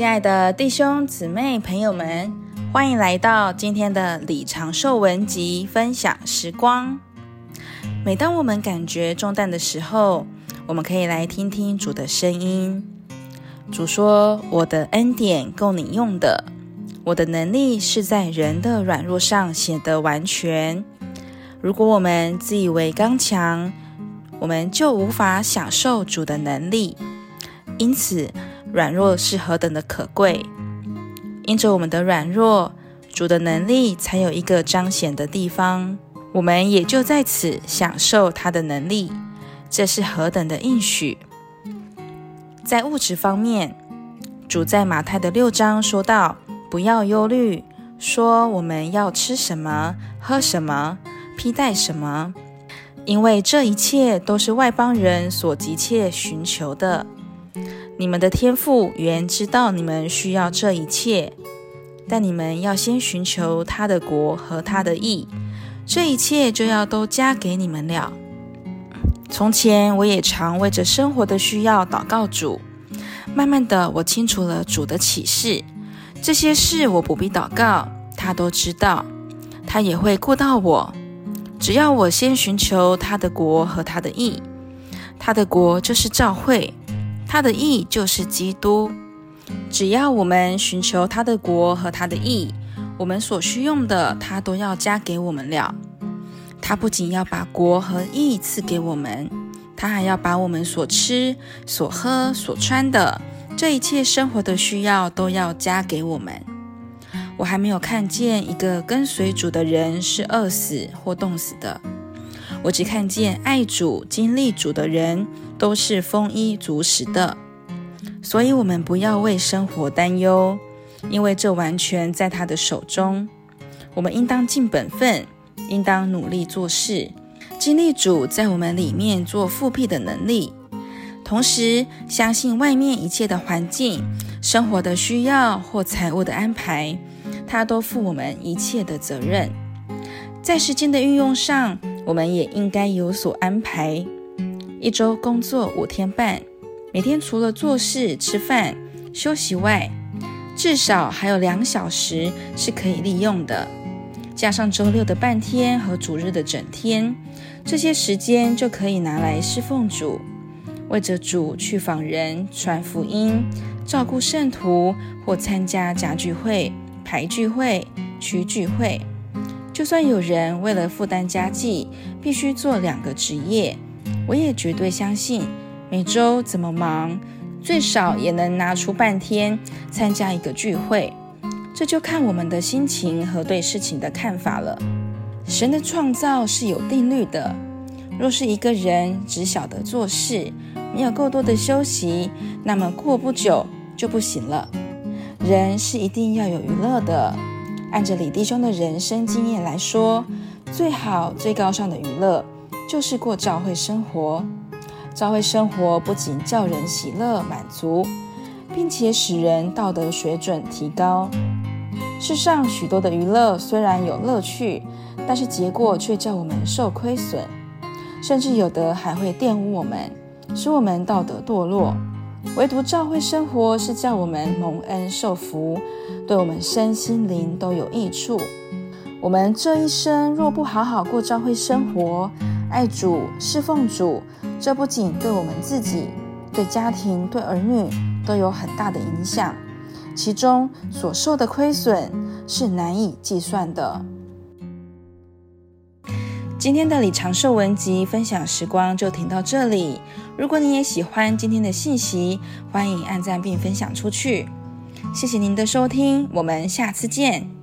亲爱的弟兄姊妹朋友们，欢迎来到今天的李长寿文集分享时光。每当我们感觉重担的时候，我们可以来听听主的声音。主说：“我的恩典够你用的，我的能力是在人的软弱上显得完全。”如果我们自以为刚强，我们就无法享受主的能力。因此，软弱是何等的可贵！因着我们的软弱，主的能力才有一个彰显的地方，我们也就在此享受他的能力。这是何等的应许！在物质方面，主在马太的六章说道：“不要忧虑，说我们要吃什么，喝什么。”披戴什么？因为这一切都是外邦人所急切寻求的。你们的天父原知道你们需要这一切，但你们要先寻求他的国和他的义，这一切就要都加给你们了。从前我也常为着生活的需要祷告主，慢慢的我清楚了主的启示，这些事我不必祷告，他都知道，他也会顾到我。只要我先寻求他的国和他的义，他的国就是教会，他的义就是基督。只要我们寻求他的国和他的义，我们所需用的，他都要加给我们了。他不仅要把国和义赐给我们，他还要把我们所吃、所喝、所穿的这一切生活的需要都要加给我们。我还没有看见一个跟随主的人是饿死或冻死的，我只看见爱主、经历主的人都是丰衣足食的。所以，我们不要为生活担忧，因为这完全在他的手中。我们应当尽本分，应当努力做事，经历主在我们里面做复辟的能力，同时相信外面一切的环境、生活的需要或财务的安排。他都负我们一切的责任，在时间的运用上，我们也应该有所安排。一周工作五天半，每天除了做事、吃饭、休息外，至少还有两小时是可以利用的。加上周六的半天和主日的整天，这些时间就可以拿来侍奉主，为着主去访人、传福音、照顾圣徒或参加家聚会。排聚会、区聚会，就算有人为了负担家计，必须做两个职业，我也绝对相信，每周怎么忙，最少也能拿出半天参加一个聚会。这就看我们的心情和对事情的看法了。神的创造是有定律的，若是一个人只晓得做事，没有够多的休息，那么过不久就不行了。人是一定要有娱乐的。按着李弟兄的人生经验来说，最好最高尚的娱乐就是过教会生活。教会生活不仅叫人喜乐满足，并且使人道德水准提高。世上许多的娱乐虽然有乐趣，但是结果却叫我们受亏损，甚至有的还会玷污我们，使我们道德堕落。唯独教会生活是叫我们蒙恩受福，对我们身心灵都有益处。我们这一生若不好好过教会生活，爱主、侍奉主，这不仅对我们自己、对家庭、对儿女都有很大的影响，其中所受的亏损是难以计算的。今天的李长寿文集分享时光就停到这里。如果你也喜欢今天的信息，欢迎按赞并分享出去。谢谢您的收听，我们下次见。